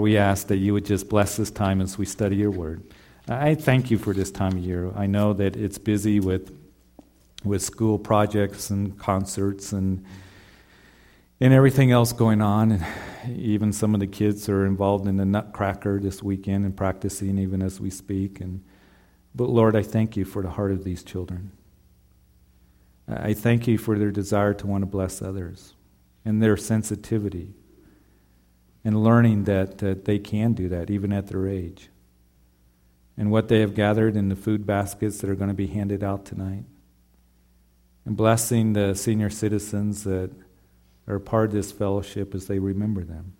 We ask that you would just bless this time as we study your word. I thank you for this time of year. I know that it's busy with, with school projects and concerts and, and everything else going on. And even some of the kids are involved in the Nutcracker this weekend and practicing even as we speak. And, but Lord, I thank you for the heart of these children. I thank you for their desire to want to bless others and their sensitivity and learning that, that they can do that even at their age. And what they have gathered in the food baskets that are going to be handed out tonight. And blessing the senior citizens that are part of this fellowship as they remember them.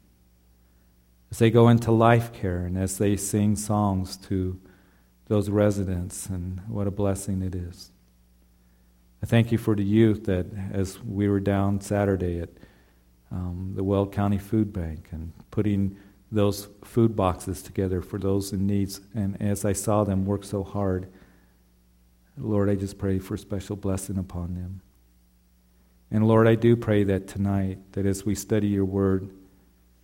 As they go into life care and as they sing songs to those residents, and what a blessing it is. I thank you for the youth that, as we were down Saturday at um, the Weld County Food Bank and putting those food boxes together for those in needs. And as I saw them work so hard, Lord, I just pray for special blessing upon them. And Lord, I do pray that tonight, that as we study your word,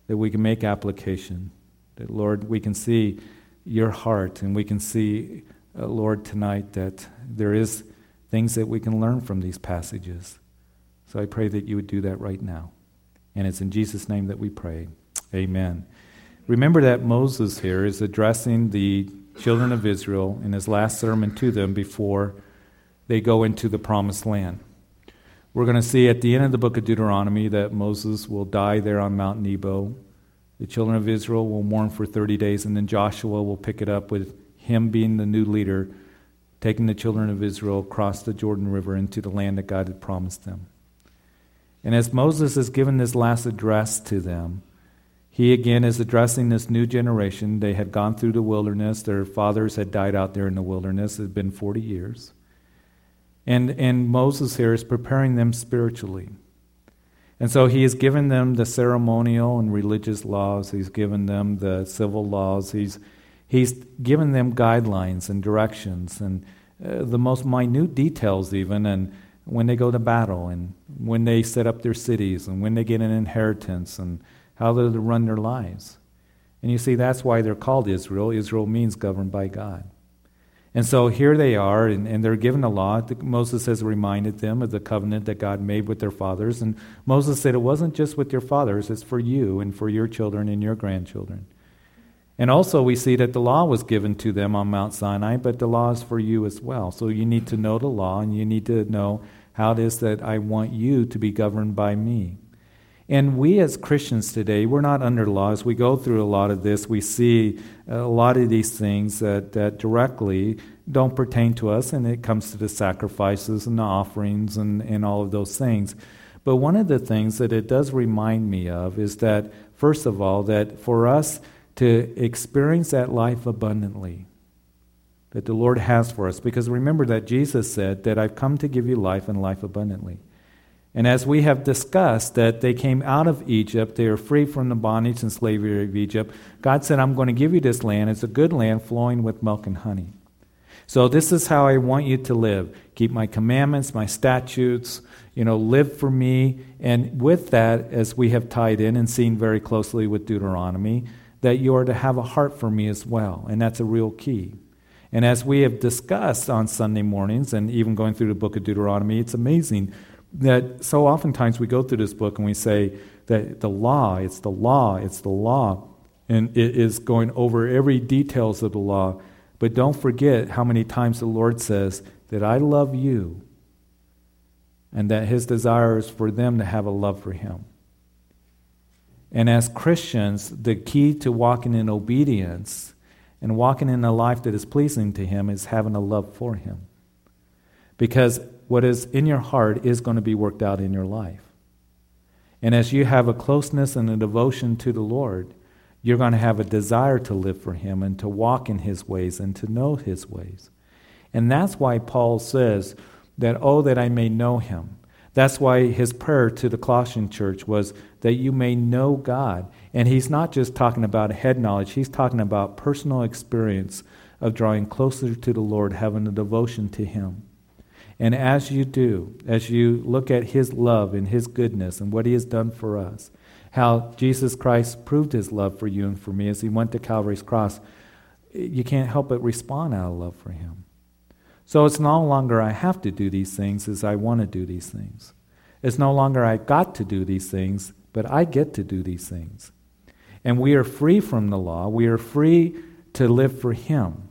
that we can make application. That, Lord, we can see your heart and we can see, uh, Lord, tonight that there is things that we can learn from these passages. So I pray that you would do that right now. And it's in Jesus' name that we pray. Amen. Remember that Moses here is addressing the children of Israel in his last sermon to them before they go into the promised land. We're going to see at the end of the book of Deuteronomy that Moses will die there on Mount Nebo. The children of Israel will mourn for 30 days, and then Joshua will pick it up with him being the new leader, taking the children of Israel across the Jordan River into the land that God had promised them. And as Moses has given this last address to them, he again is addressing this new generation. They had gone through the wilderness. Their fathers had died out there in the wilderness. It had been 40 years. And, and Moses here is preparing them spiritually. And so he has given them the ceremonial and religious laws. He's given them the civil laws. He's, he's given them guidelines and directions and uh, the most minute details, even. And when they go to battle and when they set up their cities and when they get an inheritance and how they run their lives. And you see, that's why they're called Israel. Israel means governed by God. And so here they are, and, and they're given a law. Moses has reminded them of the covenant that God made with their fathers. And Moses said, It wasn't just with your fathers, it's for you and for your children and your grandchildren. And also, we see that the law was given to them on Mount Sinai, but the law is for you as well. So you need to know the law, and you need to know how it is that I want you to be governed by me. And we as Christians today, we're not under laws. We go through a lot of this. We see a lot of these things that, that directly don't pertain to us, and it comes to the sacrifices and the offerings and, and all of those things. But one of the things that it does remind me of is that, first of all, that for us to experience that life abundantly, that the Lord has for us. Because remember that Jesus said that I've come to give you life and life abundantly. And as we have discussed, that they came out of Egypt, they are free from the bondage and slavery of Egypt. God said, I'm going to give you this land. It's a good land flowing with milk and honey. So this is how I want you to live. Keep my commandments, my statutes, you know, live for me. And with that, as we have tied in and seen very closely with Deuteronomy, that you are to have a heart for me as well. And that's a real key. And as we have discussed on Sunday mornings and even going through the book of Deuteronomy, it's amazing that so oftentimes we go through this book and we say that the law, it's the law, it's the law, and it is going over every details of the law. But don't forget how many times the Lord says that I love you and that his desire is for them to have a love for him. And as Christians, the key to walking in obedience and walking in a life that is pleasing to Him is having a love for Him. Because what is in your heart is going to be worked out in your life. And as you have a closeness and a devotion to the Lord, you're going to have a desire to live for Him and to walk in His ways and to know His ways. And that's why Paul says that, oh, that I may know Him. That's why his prayer to the Colossian church was that you may know God. And he's not just talking about head knowledge, he's talking about personal experience of drawing closer to the Lord, having a devotion to him. And as you do, as you look at his love and his goodness and what he has done for us, how Jesus Christ proved his love for you and for me as he went to Calvary's cross, you can't help but respond out of love for him. So it's no longer I have to do these things as I want to do these things. It's no longer I got to do these things, but I get to do these things. And we are free from the law. We are free to live for Him.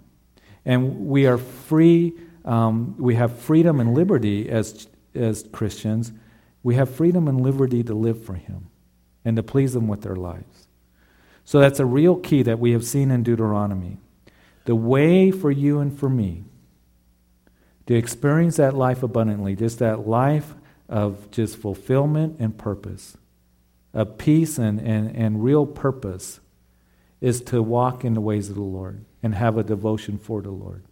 And we are free, um, we have freedom and liberty as, as Christians. We have freedom and liberty to live for Him and to please Him with their lives. So that's a real key that we have seen in Deuteronomy. The way for you and for me to experience that life abundantly, just that life of just fulfillment and purpose, of peace and, and, and real purpose, is to walk in the ways of the Lord and have a devotion for the Lord.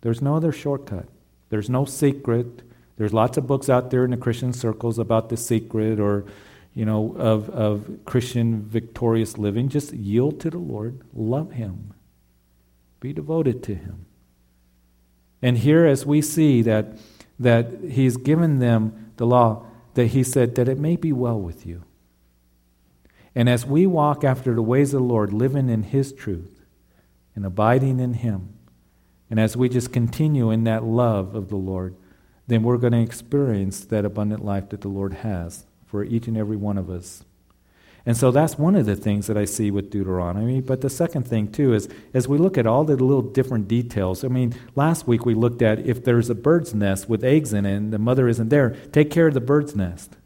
There's no other shortcut. There's no secret. There's lots of books out there in the Christian circles about the secret or, you know, of, of Christian victorious living. Just yield to the Lord, love Him, be devoted to Him. And here, as we see that, that He's given them the law, that He said, that it may be well with you. And as we walk after the ways of the Lord, living in His truth and abiding in Him, and as we just continue in that love of the Lord, then we're going to experience that abundant life that the Lord has for each and every one of us. And so that's one of the things that I see with Deuteronomy. But the second thing, too, is as we look at all the little different details. I mean, last week we looked at if there's a bird's nest with eggs in it and the mother isn't there, take care of the bird's nest.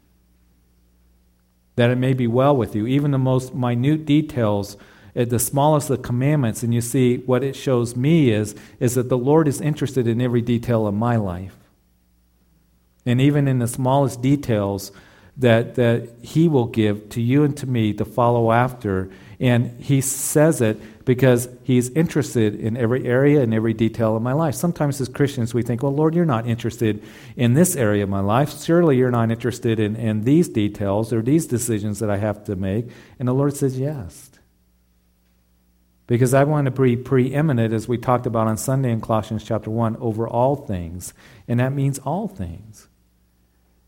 That it may be well with you. Even the most minute details, eh, the smallest of commandments, and you see what it shows me is, is that the Lord is interested in every detail of my life. And even in the smallest details, that, that He will give to you and to me to follow after. And He says it because He's interested in every area and every detail of my life. Sometimes as Christians, we think, well, Lord, you're not interested in this area of my life. Surely you're not interested in, in these details or these decisions that I have to make. And the Lord says, yes. Because I want to be preeminent, as we talked about on Sunday in Colossians chapter 1, over all things. And that means all things.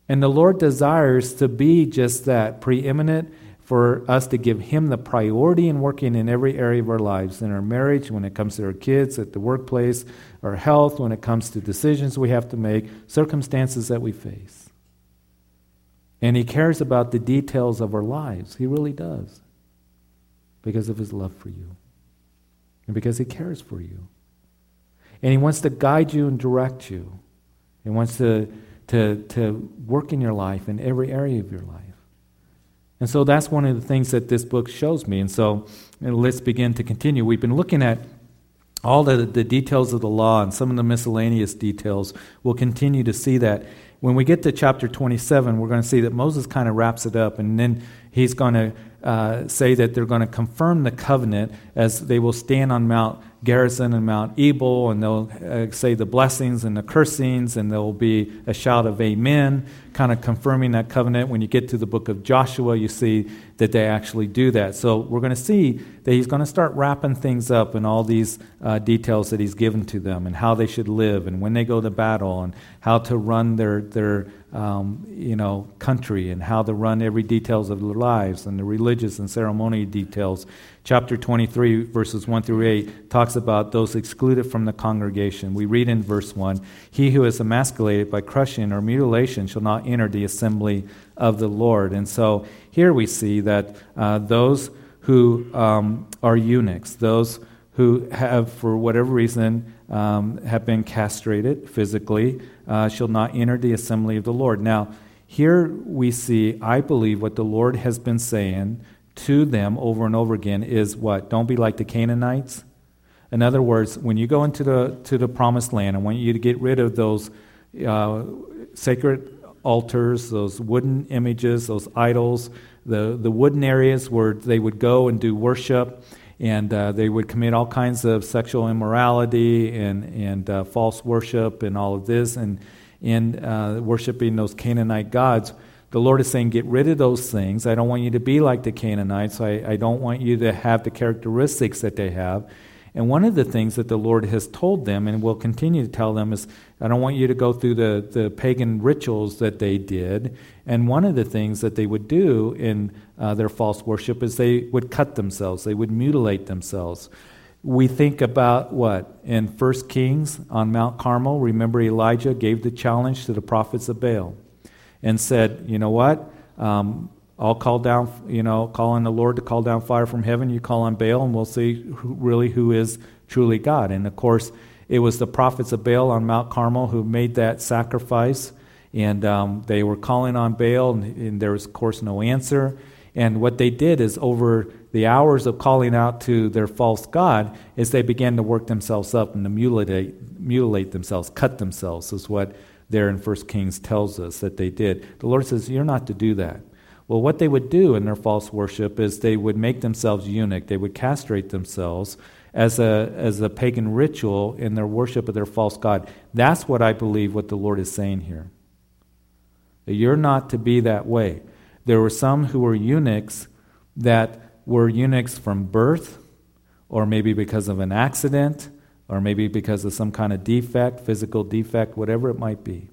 And the Lord desires to be just that preeminent for us to give Him the priority in working in every area of our lives in our marriage, when it comes to our kids, at the workplace, our health, when it comes to decisions we have to make, circumstances that we face. And He cares about the details of our lives. He really does. Because of His love for you, and because He cares for you. And He wants to guide you and direct you. He wants to to, to work in your life, in every area of your life. And so that's one of the things that this book shows me. And so let's begin to continue. We've been looking at all the, the details of the law and some of the miscellaneous details. We'll continue to see that. When we get to chapter 27, we're going to see that Moses kind of wraps it up, and then he's going to uh, say that they're going to confirm the covenant as they will stand on Mount Gerizim and Mount Ebal, and they'll uh, say the blessings and the cursings, and there will be a shout of amen, kind of confirming that covenant. When you get to the book of Joshua, you see that they actually do that. So we're going to see that he's going to start wrapping things up in all these uh, details that he's given to them, and how they should live, and when they go to battle, and how to run their, their um, you know, country, and how to run every details of their lives, and the religious and ceremonial details. Chapter 23, verses 1 through 8, talks about those excluded from the congregation. We read in verse 1 He who is emasculated by crushing or mutilation shall not enter the assembly of the Lord. And so here we see that uh, those who um, are eunuchs, those who have, for whatever reason, um, have been castrated physically, uh, shall not enter the assembly of the Lord. Now, here we see, I believe, what the Lord has been saying to them over and over again is what? Don't be like the Canaanites. In other words, when you go into the, to the promised land, I want you to get rid of those uh, sacred altars, those wooden images, those idols, the, the wooden areas where they would go and do worship, and uh, they would commit all kinds of sexual immorality and, and uh, false worship and all of this, and, and uh, worshiping those Canaanite gods. The Lord is saying, get rid of those things. I don't want you to be like the Canaanites. I, I don't want you to have the characteristics that they have. And one of the things that the Lord has told them and will continue to tell them is, I don't want you to go through the, the pagan rituals that they did. And one of the things that they would do in uh, their false worship is they would cut themselves, they would mutilate themselves. We think about what? In 1 Kings on Mount Carmel, remember Elijah gave the challenge to the prophets of Baal and said, You know what? Um, I'll call down, you know, call on the Lord to call down fire from heaven. You call on Baal, and we'll see who, really who is truly God. And of course, it was the prophets of Baal on Mount Carmel who made that sacrifice. And um, they were calling on Baal, and, and there was, of course, no answer. And what they did is, over the hours of calling out to their false God, is they began to work themselves up and to mutilate, mutilate themselves, cut themselves, is what there in 1 Kings tells us that they did. The Lord says, You're not to do that. Well, what they would do in their false worship is they would make themselves eunuch, they would castrate themselves as a, as a pagan ritual in their worship of their false god. That's what I believe what the Lord is saying here. That you're not to be that way. There were some who were eunuchs that were eunuchs from birth, or maybe because of an accident, or maybe because of some kind of defect, physical defect, whatever it might be.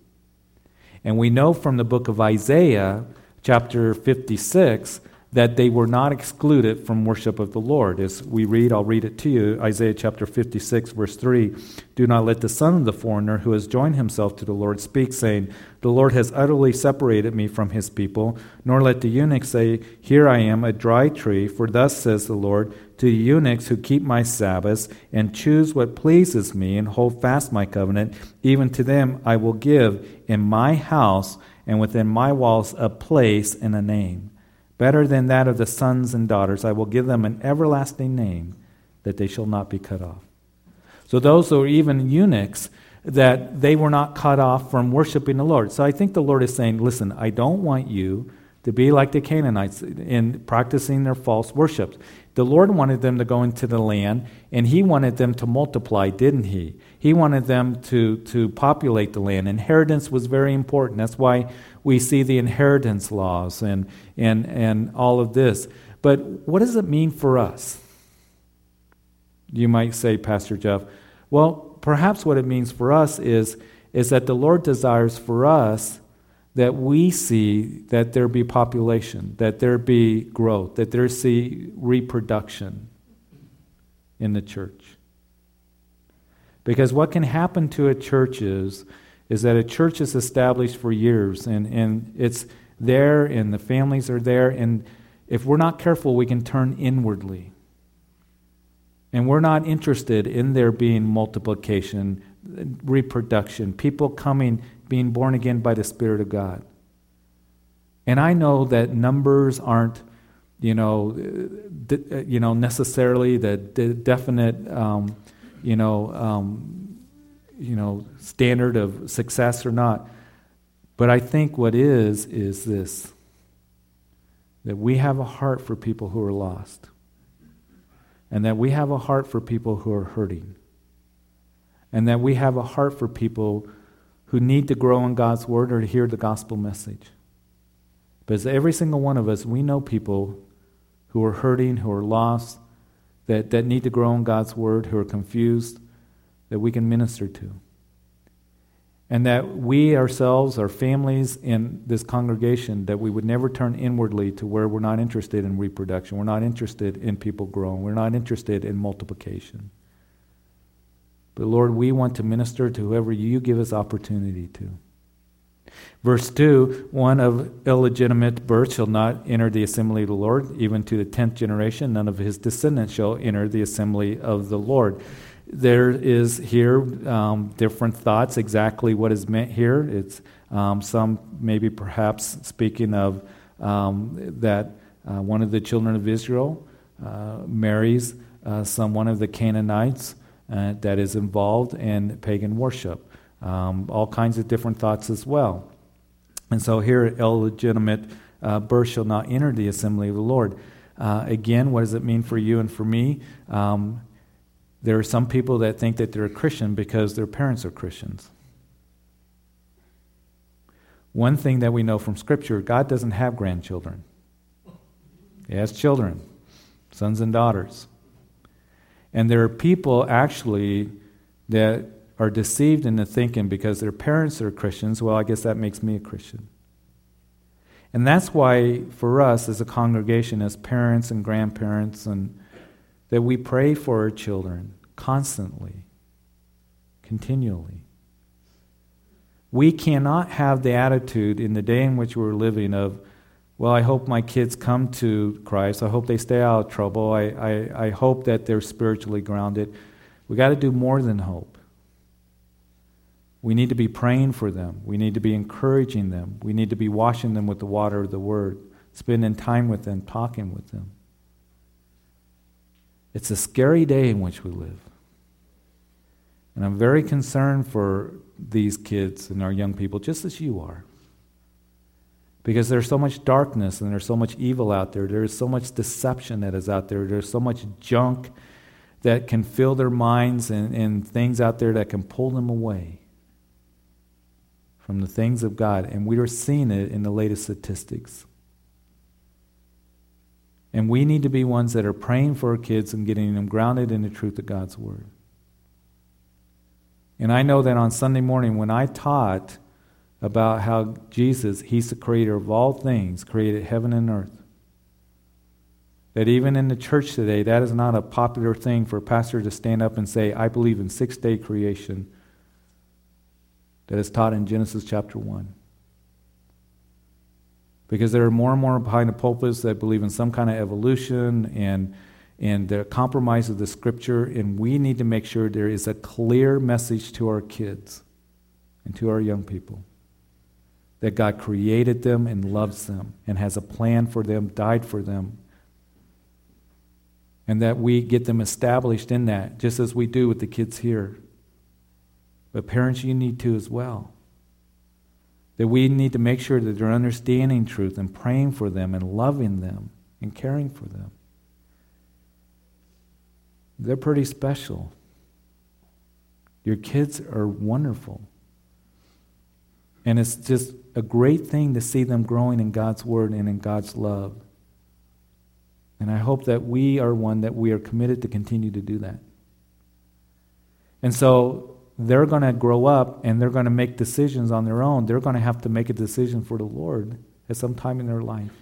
And we know from the book of Isaiah chapter 56 that they were not excluded from worship of the Lord. As we read, I'll read it to you Isaiah chapter 56, verse 3 Do not let the son of the foreigner who has joined himself to the Lord speak, saying, The Lord has utterly separated me from his people, nor let the eunuch say, Here I am, a dry tree, for thus says the Lord, to the eunuchs who keep my Sabbaths and choose what pleases me and hold fast my covenant, even to them I will give in my house and within my walls a place and a name. Better than that of the sons and daughters, I will give them an everlasting name that they shall not be cut off. So those who are even eunuchs, that they were not cut off from worshiping the Lord. So I think the Lord is saying, listen, I don't want you to be like the Canaanites in practicing their false worship. The Lord wanted them to go into the land, and He wanted them to multiply, didn't He? He wanted them to, to populate the land. Inheritance was very important. That's why we see the inheritance laws and, and, and all of this. But what does it mean for us? You might say, Pastor Jeff, well, perhaps what it means for us is, is that the Lord desires for us that we see that there be population, that there be growth, that there see reproduction in the church. Because what can happen to a church is, is that a church is established for years and, and it's there and the families are there, and if we're not careful, we can turn inwardly. And we're not interested in there being multiplication, reproduction, people coming being born again by the Spirit of God. And I know that numbers aren't, you know, de- you know necessarily the, the definite, um, you know, um, you know, standard of success or not. But I think what is is this: that we have a heart for people who are lost, and that we have a heart for people who are hurting, and that we have a heart for people who need to grow in God's Word or to hear the gospel message. Because every single one of us, we know people who are hurting, who are lost, that, that need to grow in God's Word, who are confused, that we can minister to. And that we ourselves, our families in this congregation, that we would never turn inwardly to where we're not interested in reproduction. We're not interested in people growing. We're not interested in multiplication. But Lord, we want to minister to whoever you give us opportunity to. Verse 2 One of illegitimate birth shall not enter the assembly of the Lord, even to the tenth generation. None of his descendants shall enter the assembly of the Lord. There is here um, different thoughts exactly what is meant here. It's um, some maybe perhaps speaking of um, that uh, one of the children of Israel uh, marries uh, some one of the Canaanites uh, that is involved in pagan worship. Um, all kinds of different thoughts as well. And so here, illegitimate uh, birth shall not enter the assembly of the Lord. Uh, again, what does it mean for you and for me? Um, there are some people that think that they're a Christian because their parents are Christians. One thing that we know from Scripture God doesn't have grandchildren, He has children, sons and daughters. And there are people actually that are deceived into thinking because their parents are Christians, well, I guess that makes me a Christian. And that's why, for us as a congregation, as parents and grandparents, and that we pray for our children constantly, continually. We cannot have the attitude in the day in which we're living of, well, I hope my kids come to Christ. I hope they stay out of trouble. I, I, I hope that they're spiritually grounded. We've got to do more than hope. We need to be praying for them. We need to be encouraging them. We need to be washing them with the water of the Word, spending time with them, talking with them. It's a scary day in which we live. And I'm very concerned for these kids and our young people, just as you are. Because there's so much darkness and there's so much evil out there. There's so much deception that is out there. There's so much junk that can fill their minds and, and things out there that can pull them away from the things of God. And we are seeing it in the latest statistics. And we need to be ones that are praying for our kids and getting them grounded in the truth of God's Word. And I know that on Sunday morning, when I taught about how Jesus, He's the creator of all things, created heaven and earth, that even in the church today, that is not a popular thing for a pastor to stand up and say, I believe in six day creation that is taught in Genesis chapter 1. Because there are more and more behind the pulpits that believe in some kind of evolution and, and the compromise of the scripture, and we need to make sure there is a clear message to our kids and to our young people that God created them and loves them and has a plan for them, died for them, and that we get them established in that, just as we do with the kids here. But parents, you need to as well. That we need to make sure that they're understanding truth and praying for them and loving them and caring for them. They're pretty special. Your kids are wonderful. And it's just a great thing to see them growing in God's Word and in God's love. And I hope that we are one that we are committed to continue to do that. And so they're going to grow up and they're going to make decisions on their own. They're going to have to make a decision for the Lord at some time in their life.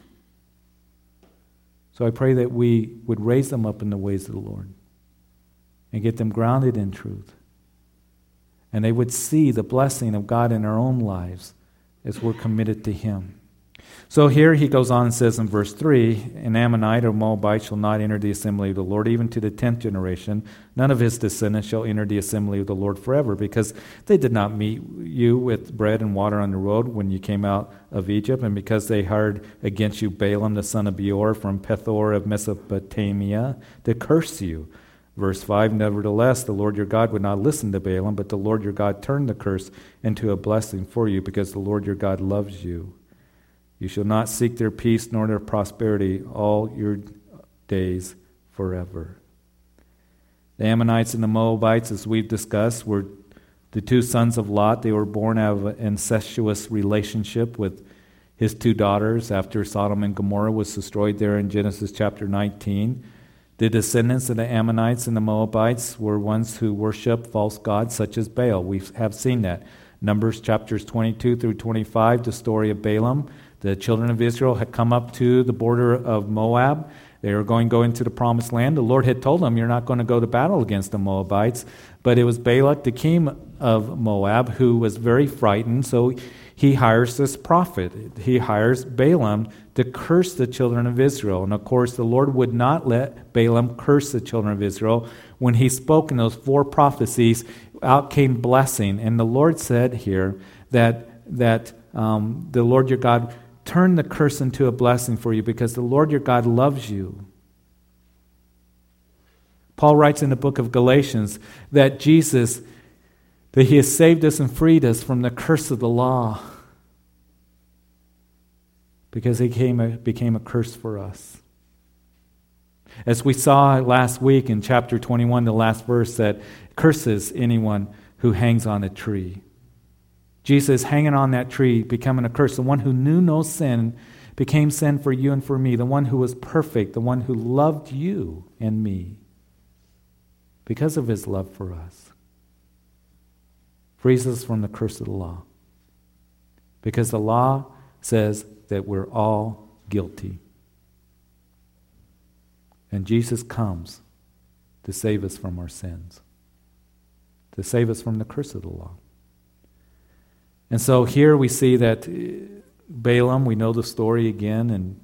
So I pray that we would raise them up in the ways of the Lord and get them grounded in truth. And they would see the blessing of God in our own lives as we're committed to Him. So here he goes on and says in verse 3 An Ammonite or Moabite shall not enter the assembly of the Lord, even to the tenth generation. None of his descendants shall enter the assembly of the Lord forever, because they did not meet you with bread and water on the road when you came out of Egypt, and because they hired against you Balaam the son of Beor from Pethor of Mesopotamia to curse you. Verse 5 Nevertheless, the Lord your God would not listen to Balaam, but the Lord your God turned the curse into a blessing for you, because the Lord your God loves you. You shall not seek their peace nor their prosperity all your days forever. The Ammonites and the Moabites, as we've discussed, were the two sons of Lot. They were born out of an incestuous relationship with his two daughters after Sodom and Gomorrah was destroyed there in Genesis chapter 19. The descendants of the Ammonites and the Moabites were ones who worshiped false gods such as Baal. We have seen that. Numbers chapters 22 through 25, the story of Balaam the children of Israel had come up to the border of Moab. They were going to go into the promised land. The Lord had told them, You're not going to go to battle against the Moabites. But it was Balak, the king of Moab, who was very frightened. So he hires this prophet. He hires Balaam to curse the children of Israel. And of course, the Lord would not let Balaam curse the children of Israel. When he spoke in those four prophecies, out came blessing. And the Lord said here that, that um, the Lord your God turn the curse into a blessing for you because the Lord your God loves you. Paul writes in the book of Galatians that Jesus, that he has saved us and freed us from the curse of the law because he came a, became a curse for us. As we saw last week in chapter 21, the last verse, that curses anyone who hangs on a tree. Jesus hanging on that tree, becoming a curse. The one who knew no sin became sin for you and for me. The one who was perfect, the one who loved you and me. because of his love for us. Frees us from the curse of the law. Because the law says that we're all guilty. And Jesus comes to save us from our sins, to save us from the curse of the law. And so here we see that uh, Balaam, we know the story again, and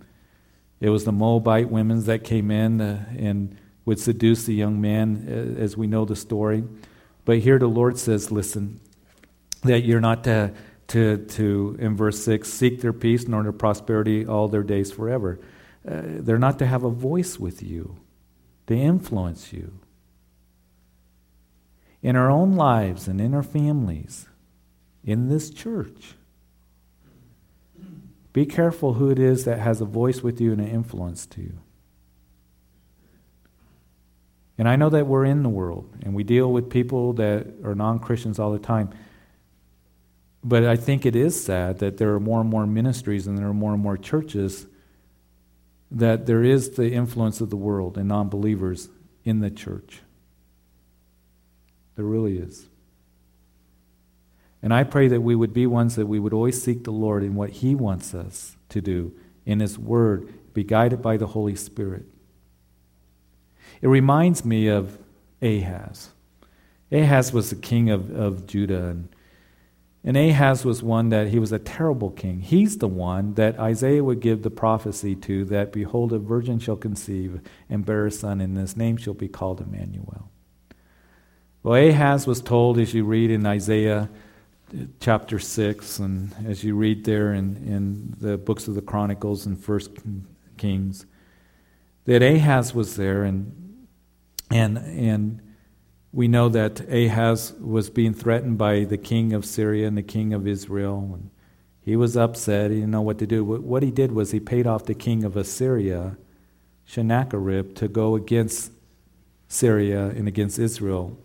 it was the Moabite women that came in uh, and would seduce the young man, uh, as we know the story. But here the Lord says, listen, that you're not to, to, to in verse 6, seek their peace nor their prosperity all their days forever. Uh, they're not to have a voice with you, to influence you. In our own lives and in our families, in this church, be careful who it is that has a voice with you and an influence to you. And I know that we're in the world and we deal with people that are non Christians all the time. But I think it is sad that there are more and more ministries and there are more and more churches that there is the influence of the world and non believers in the church. There really is. And I pray that we would be ones that we would always seek the Lord in what He wants us to do in His Word, be guided by the Holy Spirit. It reminds me of Ahaz. Ahaz was the king of, of Judah, and, and Ahaz was one that he was a terrible king. He's the one that Isaiah would give the prophecy to that, behold, a virgin shall conceive and bear a son, and his name shall be called Emmanuel. Well, Ahaz was told, as you read in Isaiah chapter 6, and as you read there in, in the books of the Chronicles and First Kings, that Ahaz was there, and, and, and we know that Ahaz was being threatened by the king of Syria and the king of Israel. And he was upset. He didn't know what to do. What he did was he paid off the king of Assyria, Sennacherib, to go against Syria and against Israel.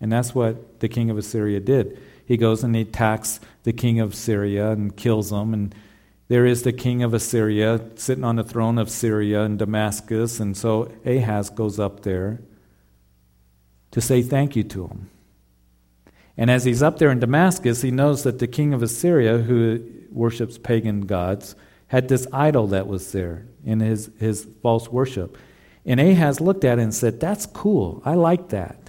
And that's what the king of Assyria did he goes and he attacks the king of Syria and kills him. And there is the king of Assyria sitting on the throne of Syria in Damascus. And so Ahaz goes up there to say thank you to him. And as he's up there in Damascus, he knows that the king of Assyria, who worships pagan gods, had this idol that was there in his, his false worship. And Ahaz looked at it and said, That's cool. I like that.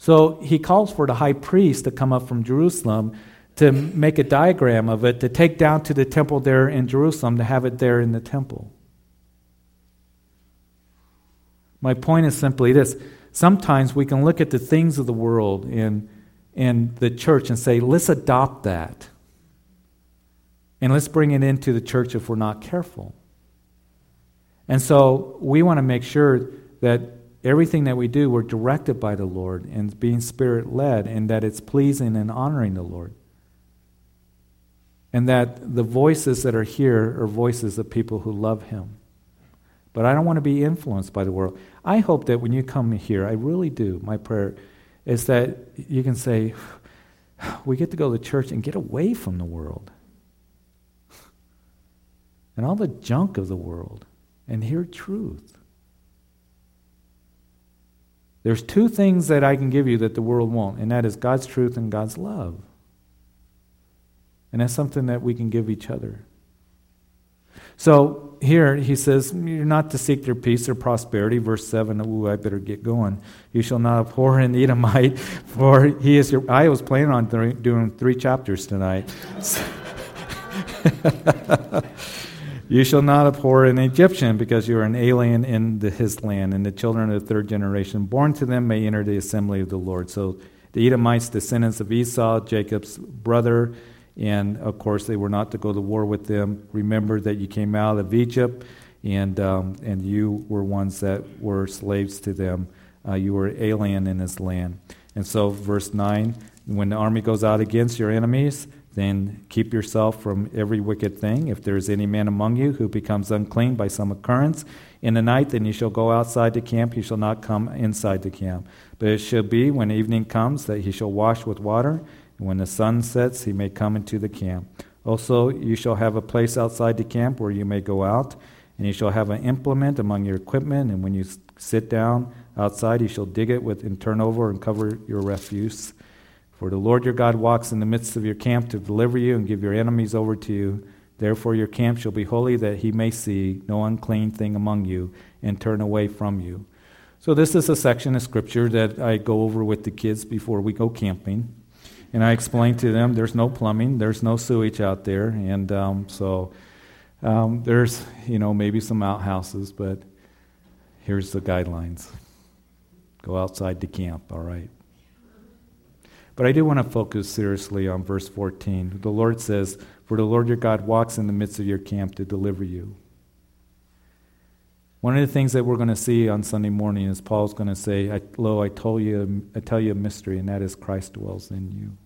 So he calls for the high priest to come up from Jerusalem to make a diagram of it, to take down to the temple there in Jerusalem, to have it there in the temple. My point is simply this sometimes we can look at the things of the world and, and the church and say, let's adopt that. And let's bring it into the church if we're not careful. And so we want to make sure that everything that we do, we're directed by the Lord and being spirit led, and that it's pleasing and honoring the Lord. And that the voices that are here are voices of people who love Him. But I don't want to be influenced by the world. I hope that when you come here, I really do, my prayer is that you can say, we get to go to church and get away from the world and all the junk of the world and hear truth. There's two things that I can give you that the world won't, and that is God's truth and God's love. And that's something that we can give each other. So here he says, You're not to seek their peace or prosperity. Verse 7, ooh, I better get going. You shall not abhor an Edomite, for he is your. I was planning on doing three chapters tonight. You shall not abhor an Egyptian because you are an alien in the, his land, and the children of the third generation born to them may enter the assembly of the Lord. So the Edomites, descendants of Esau, Jacob's brother, and of course they were not to go to war with them. Remember that you came out of Egypt, and um, and you were ones that were slaves to them. Uh, you were alien in his land. And so, verse nine: when the army goes out against your enemies then keep yourself from every wicked thing. If there is any man among you who becomes unclean by some occurrence in the night, then you shall go outside the camp, you shall not come inside the camp. But it shall be when evening comes that he shall wash with water, and when the sun sets, he may come into the camp. Also, you shall have a place outside the camp where you may go out, and you shall have an implement among your equipment, and when you sit down outside. you shall dig it with and turn over and cover your refuse. For the Lord your God walks in the midst of your camp to deliver you and give your enemies over to you. Therefore your camp shall be holy, that he may see no unclean thing among you and turn away from you. So, this is a section of scripture that I go over with the kids before we go camping. And I explain to them there's no plumbing, there's no sewage out there. And um, so um, there's, you know, maybe some outhouses, but here's the guidelines go outside to camp, all right? But I do want to focus seriously on verse 14. The Lord says, For the Lord your God walks in the midst of your camp to deliver you. One of the things that we're going to see on Sunday morning is Paul's going to say, Lo, I, told you, I tell you a mystery, and that is Christ dwells in you.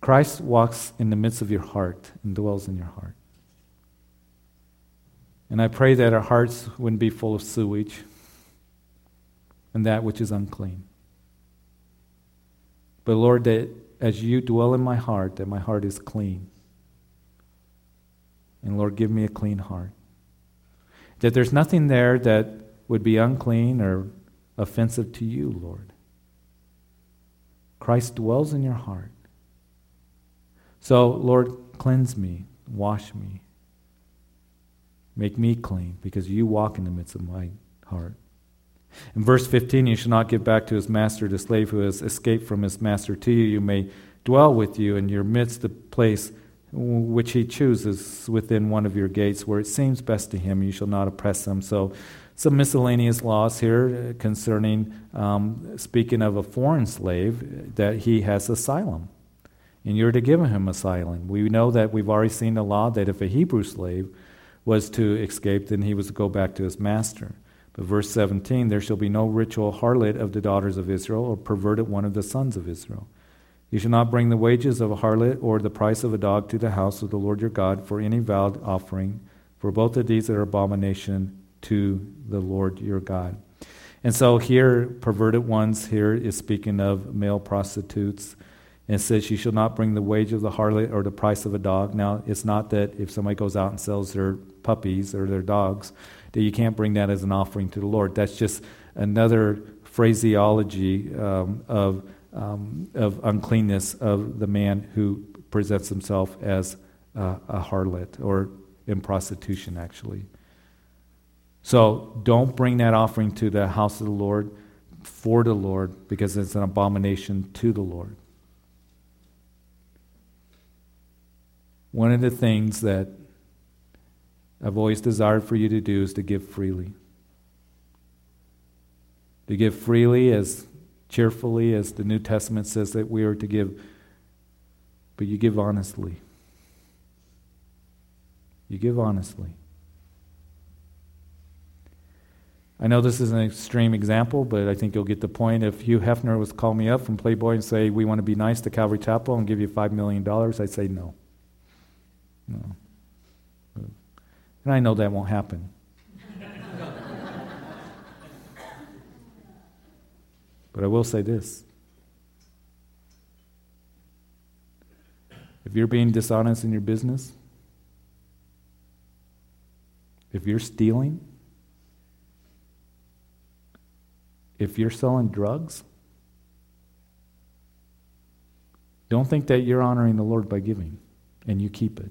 Christ walks in the midst of your heart and dwells in your heart. And I pray that our hearts wouldn't be full of sewage and that which is unclean. But Lord, that as you dwell in my heart, that my heart is clean and Lord, give me a clean heart. That there's nothing there that would be unclean or offensive to you, Lord. Christ dwells in your heart. So, Lord, cleanse me, wash me, make me clean, because you walk in the midst of my heart. In verse 15, you shall not give back to his master the slave who has escaped from his master to you. You may dwell with you in your midst, the place which he chooses within one of your gates where it seems best to him. You shall not oppress them. So, some miscellaneous laws here concerning, um, speaking of a foreign slave, that he has asylum. And you're to give him asylum. We know that we've already seen the law that if a Hebrew slave was to escape, then he was to go back to his master. But verse 17, there shall be no ritual harlot of the daughters of Israel or perverted one of the sons of Israel. You shall not bring the wages of a harlot or the price of a dog to the house of the Lord your God for any vowed offering, for both of these are abomination to the Lord your God. And so here, perverted ones here is speaking of male prostitutes. And says, You shall not bring the wage of the harlot or the price of a dog. Now, it's not that if somebody goes out and sells their puppies or their dogs, that you can't bring that as an offering to the Lord. That's just another phraseology um, of um, of uncleanness of the man who presents himself as a harlot or in prostitution, actually. So don't bring that offering to the house of the Lord for the Lord because it's an abomination to the Lord. One of the things that I've always desired for you to do is to give freely. To give freely as cheerfully, as the New Testament says that we are to give, but you give honestly. You give honestly. I know this is an extreme example, but I think you'll get the point. If Hugh Hefner was to call me up from Playboy and say, We want to be nice to Calvary Chapel and give you $5 million, I'd say no. No. And I know that won't happen. But I will say this if you're being dishonest in your business, if you're stealing, if you're selling drugs, don't think that you're honoring the Lord by giving and you keep it.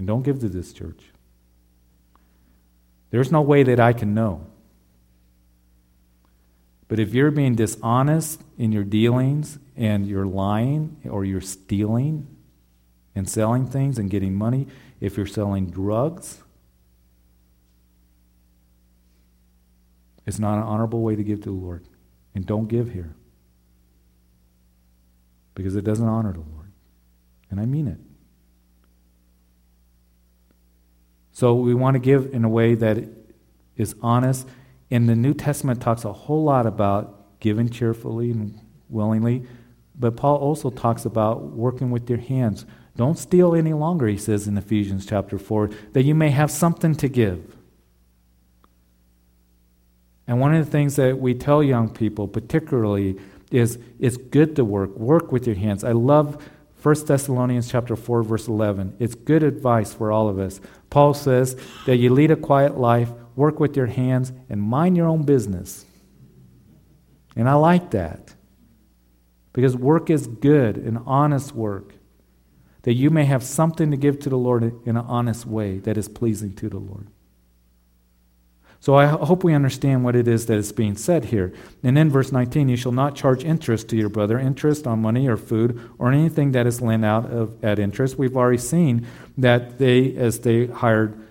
And don't give to this church. There's no way that I can know. But if you're being dishonest in your dealings and you're lying or you're stealing and selling things and getting money, if you're selling drugs, it's not an honorable way to give to the Lord. And don't give here because it doesn't honor the Lord. And I mean it. So we want to give in a way that is honest and the New Testament talks a whole lot about giving cheerfully and willingly, but Paul also talks about working with your hands. Don't steal any longer, he says in Ephesians chapter 4, that you may have something to give. And one of the things that we tell young people, particularly, is it's good to work. Work with your hands. I love 1 Thessalonians chapter 4 verse 11. It's good advice for all of us. Paul says that you lead a quiet life, work with your hands and mind your own business. And I like that. Because work is good and honest work. That you may have something to give to the Lord in an honest way that is pleasing to the Lord. So I hope we understand what it is that is being said here. And in verse 19, you shall not charge interest to your brother, interest on money or food or anything that is lent out of, at interest. We've already seen that they, as they hired,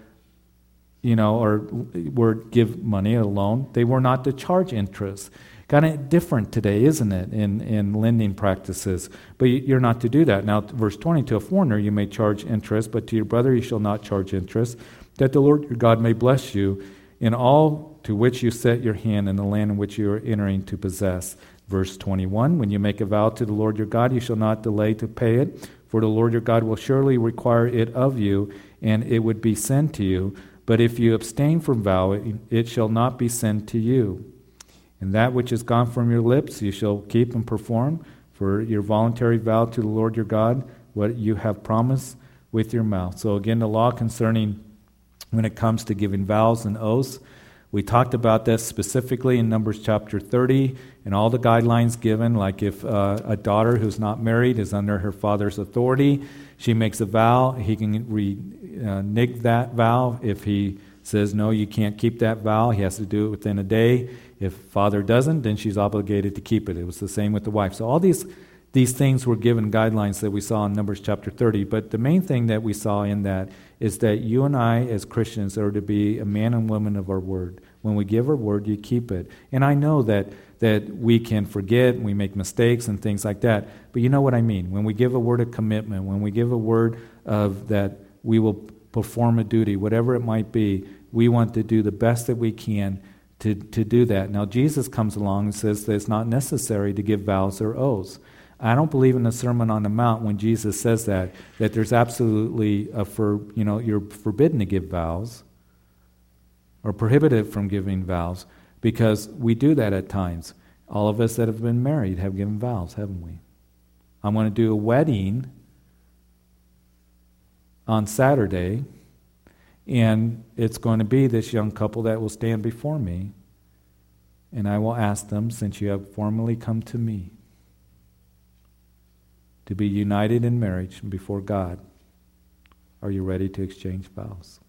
you know, or were give money, a loan, they were not to charge interest. Kind of different today, isn't it, in, in lending practices? But you're not to do that. Now, verse 20, to a foreigner you may charge interest, but to your brother you shall not charge interest, that the Lord your God may bless you in all to which you set your hand in the land in which you are entering to possess. Verse 21 When you make a vow to the Lord your God, you shall not delay to pay it, for the Lord your God will surely require it of you, and it would be sent to you. But if you abstain from vowing, it shall not be sent to you. And that which is gone from your lips you shall keep and perform, for your voluntary vow to the Lord your God, what you have promised with your mouth. So, again, the law concerning when it comes to giving vows and oaths. We talked about this specifically in Numbers chapter 30 and all the guidelines given, like if uh, a daughter who's not married is under her father's authority, she makes a vow, he can renege uh, that vow. If he says, no, you can't keep that vow, he has to do it within a day. If father doesn't, then she's obligated to keep it. It was the same with the wife. So all these these things were given guidelines that we saw in Numbers chapter 30. But the main thing that we saw in that is that you and I, as Christians, are to be a man and woman of our word. When we give our word, you keep it. And I know that, that we can forget, and we make mistakes and things like that. But you know what I mean. When we give a word of commitment, when we give a word of that we will perform a duty, whatever it might be, we want to do the best that we can to, to do that. Now, Jesus comes along and says that it's not necessary to give vows or oaths. I don't believe in the Sermon on the Mount when Jesus says that, that there's absolutely a for, you know, you're forbidden to give vows or prohibited from giving vows because we do that at times. All of us that have been married have given vows, haven't we? I'm going to do a wedding on Saturday, and it's going to be this young couple that will stand before me, and I will ask them, since you have formally come to me, to be united in marriage before God, are you ready to exchange vows?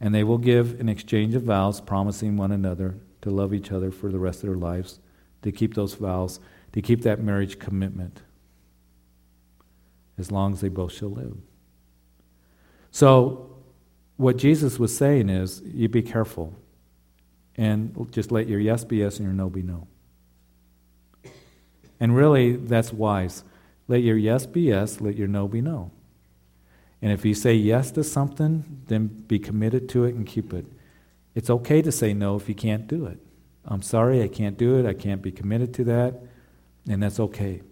And they will give an exchange of vows, promising one another to love each other for the rest of their lives, to keep those vows, to keep that marriage commitment, as long as they both shall live. So, what Jesus was saying is, you be careful and just let your yes be yes and your no be no. And really, that's wise. Let your yes be yes, let your no be no. And if you say yes to something, then be committed to it and keep it. It's okay to say no if you can't do it. I'm sorry, I can't do it. I can't be committed to that. And that's okay.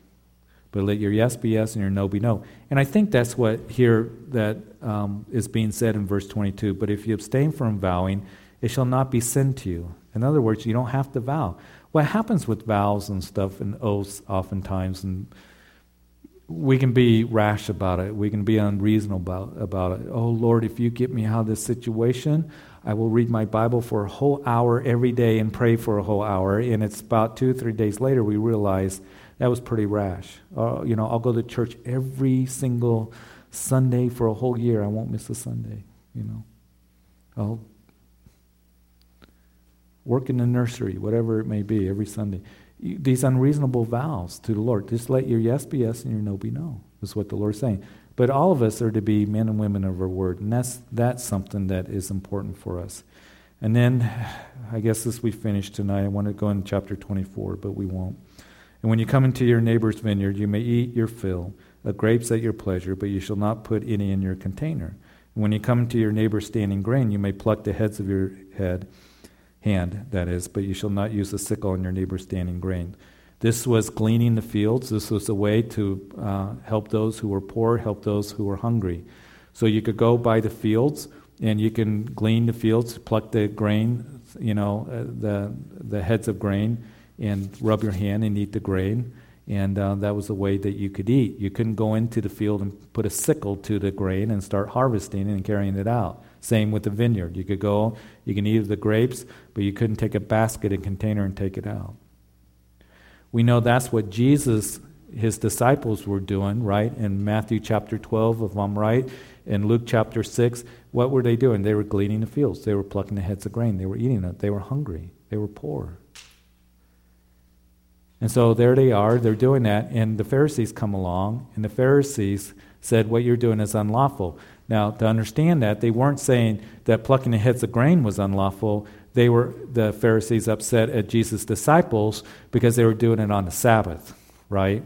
But let your yes be yes and your no be no. And I think that's what here that um, is being said in verse 22. But if you abstain from vowing, it shall not be sin to you. In other words, you don't have to vow what happens with vows and stuff and oaths oftentimes and we can be rash about it. We can be unreasonable about, about it. Oh, Lord, if you get me out of this situation, I will read my Bible for a whole hour every day and pray for a whole hour. And it's about two, three days later we realize that was pretty rash. Uh, you know, I'll go to church every single Sunday for a whole year. I won't miss a Sunday, you know. I'll work in the nursery, whatever it may be, every Sunday. You, these unreasonable vows to the Lord. Just let your yes be yes and your no be no, is what the Lord's saying. But all of us are to be men and women of our word, and that's, that's something that is important for us. And then, I guess as we finish tonight, I want to go in chapter 24, but we won't. And when you come into your neighbor's vineyard, you may eat your fill of grapes at your pleasure, but you shall not put any in your container. And when you come to your neighbor's standing grain, you may pluck the heads of your head hand, that is, but you shall not use a sickle on your neighbor's standing grain. This was gleaning the fields. This was a way to uh, help those who were poor, help those who were hungry. So you could go by the fields and you can glean the fields, pluck the grain, you know, uh, the, the heads of grain, and rub your hand and eat the grain. And uh, that was the way that you could eat. You couldn't go into the field and put a sickle to the grain and start harvesting and carrying it out. Same with the vineyard. You could go, you can eat the grapes, but you couldn't take a basket and container and take it out. We know that's what Jesus, his disciples were doing, right? In Matthew chapter 12, if I'm right, in Luke chapter 6, what were they doing? They were gleaning the fields. They were plucking the heads of grain. They were eating it. They were hungry. They were poor. And so there they are. They're doing that. And the Pharisees come along, and the Pharisees said, What you're doing is unlawful. Now, to understand that, they weren't saying that plucking the heads of grain was unlawful. They were, the Pharisees, upset at Jesus' disciples because they were doing it on the Sabbath, right?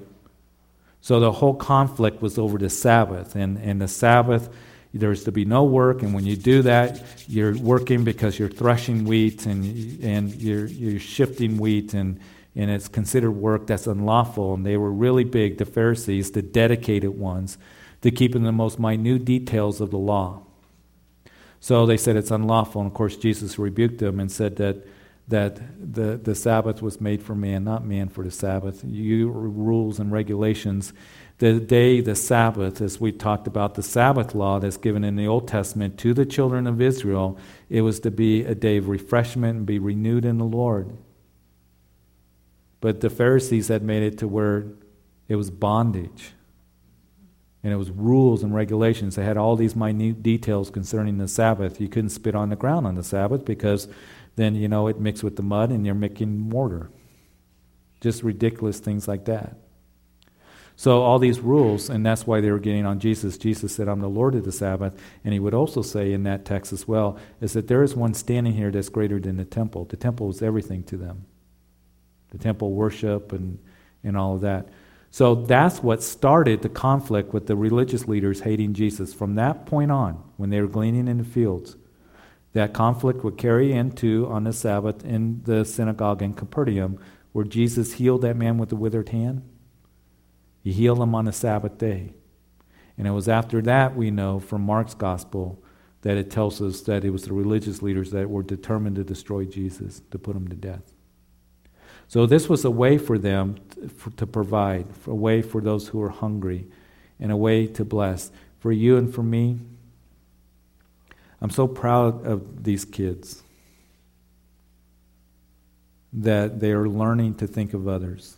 So the whole conflict was over the Sabbath. And, and the Sabbath, there's to be no work. And when you do that, you're working because you're threshing wheat and, and you're, you're shifting wheat, and, and it's considered work that's unlawful. And they were really big, the Pharisees, the dedicated ones to keeping the most minute details of the law. So they said it's unlawful. And of course, Jesus rebuked them and said that, that the, the Sabbath was made for man, not man for the Sabbath. You rules and regulations. The day, the Sabbath, as we talked about, the Sabbath law that's given in the Old Testament to the children of Israel, it was to be a day of refreshment and be renewed in the Lord. But the Pharisees had made it to where it was bondage and it was rules and regulations. They had all these minute details concerning the Sabbath. You couldn't spit on the ground on the Sabbath because then, you know, it mixed with the mud and you're making mortar. Just ridiculous things like that. So, all these rules, and that's why they were getting on Jesus. Jesus said, I'm the Lord of the Sabbath. And he would also say in that text as well, is that there is one standing here that's greater than the temple. The temple was everything to them. The temple worship and, and all of that. So that's what started the conflict with the religious leaders hating Jesus. From that point on, when they were gleaning in the fields, that conflict would carry into on the Sabbath in the synagogue in Capernaum, where Jesus healed that man with the withered hand. He healed him on the Sabbath day. And it was after that we know from Mark's gospel that it tells us that it was the religious leaders that were determined to destroy Jesus, to put him to death. So this was a way for them to provide, a way for those who are hungry, and a way to bless. For you and for me, I'm so proud of these kids that they are learning to think of others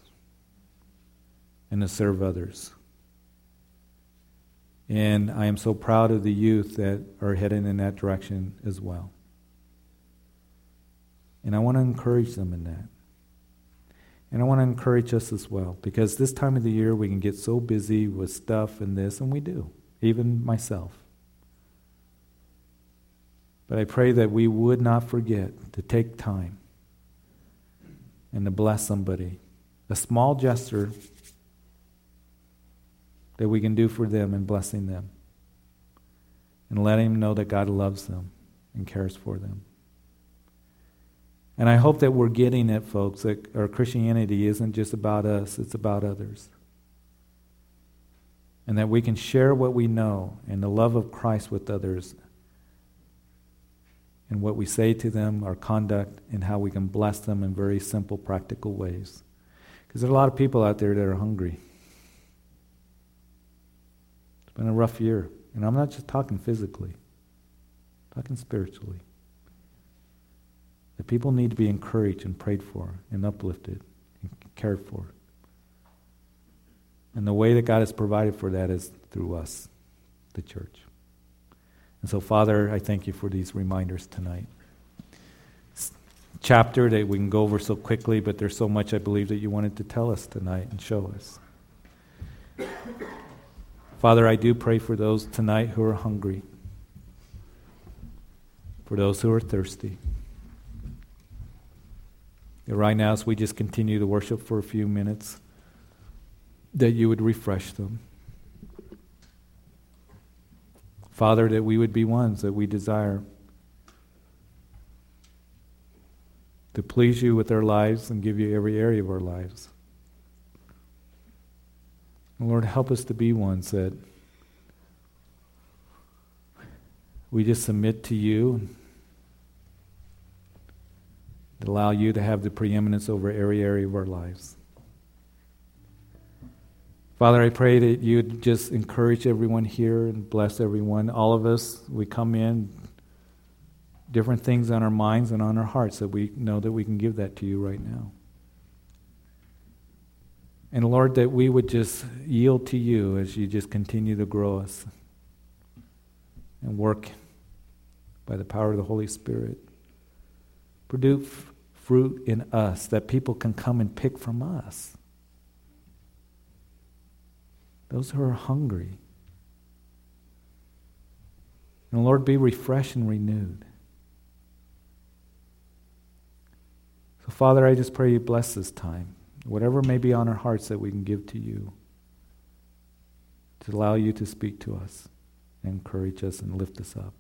and to serve others. And I am so proud of the youth that are heading in that direction as well. And I want to encourage them in that. And I want to encourage us as well, because this time of the year we can get so busy with stuff and this, and we do, even myself. But I pray that we would not forget to take time and to bless somebody. A small gesture that we can do for them in blessing them. And letting them know that God loves them and cares for them. And I hope that we're getting it, folks, that our Christianity isn't just about us, it's about others. And that we can share what we know and the love of Christ with others and what we say to them, our conduct, and how we can bless them in very simple, practical ways. Because there are a lot of people out there that are hungry. It's been a rough year. And I'm not just talking physically, I'm talking spiritually. That people need to be encouraged and prayed for and uplifted and cared for. And the way that God has provided for that is through us, the church. And so, Father, I thank you for these reminders tonight. Chapter that we can go over so quickly, but there's so much I believe that you wanted to tell us tonight and show us. Father, I do pray for those tonight who are hungry, for those who are thirsty right now, as we just continue to worship for a few minutes, that you would refresh them. Father, that we would be ones that we desire to please you with our lives and give you every area of our lives. Lord, help us to be ones that we just submit to you that allow you to have the preeminence over every area of our lives. Father, I pray that you'd just encourage everyone here and bless everyone. All of us, we come in, different things on our minds and on our hearts that we know that we can give that to you right now. And Lord, that we would just yield to you as you just continue to grow us and work by the power of the Holy Spirit. Produce fruit in us that people can come and pick from us. Those who are hungry. And Lord, be refreshed and renewed. So, Father, I just pray you bless this time. Whatever may be on our hearts that we can give to you, to allow you to speak to us, encourage us, and lift us up.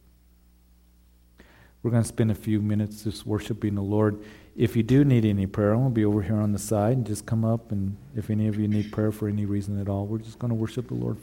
We're going to spend a few minutes just worshiping the Lord. If you do need any prayer, I'm going to be over here on the side and just come up. And if any of you need prayer for any reason at all, we're just going to worship the Lord.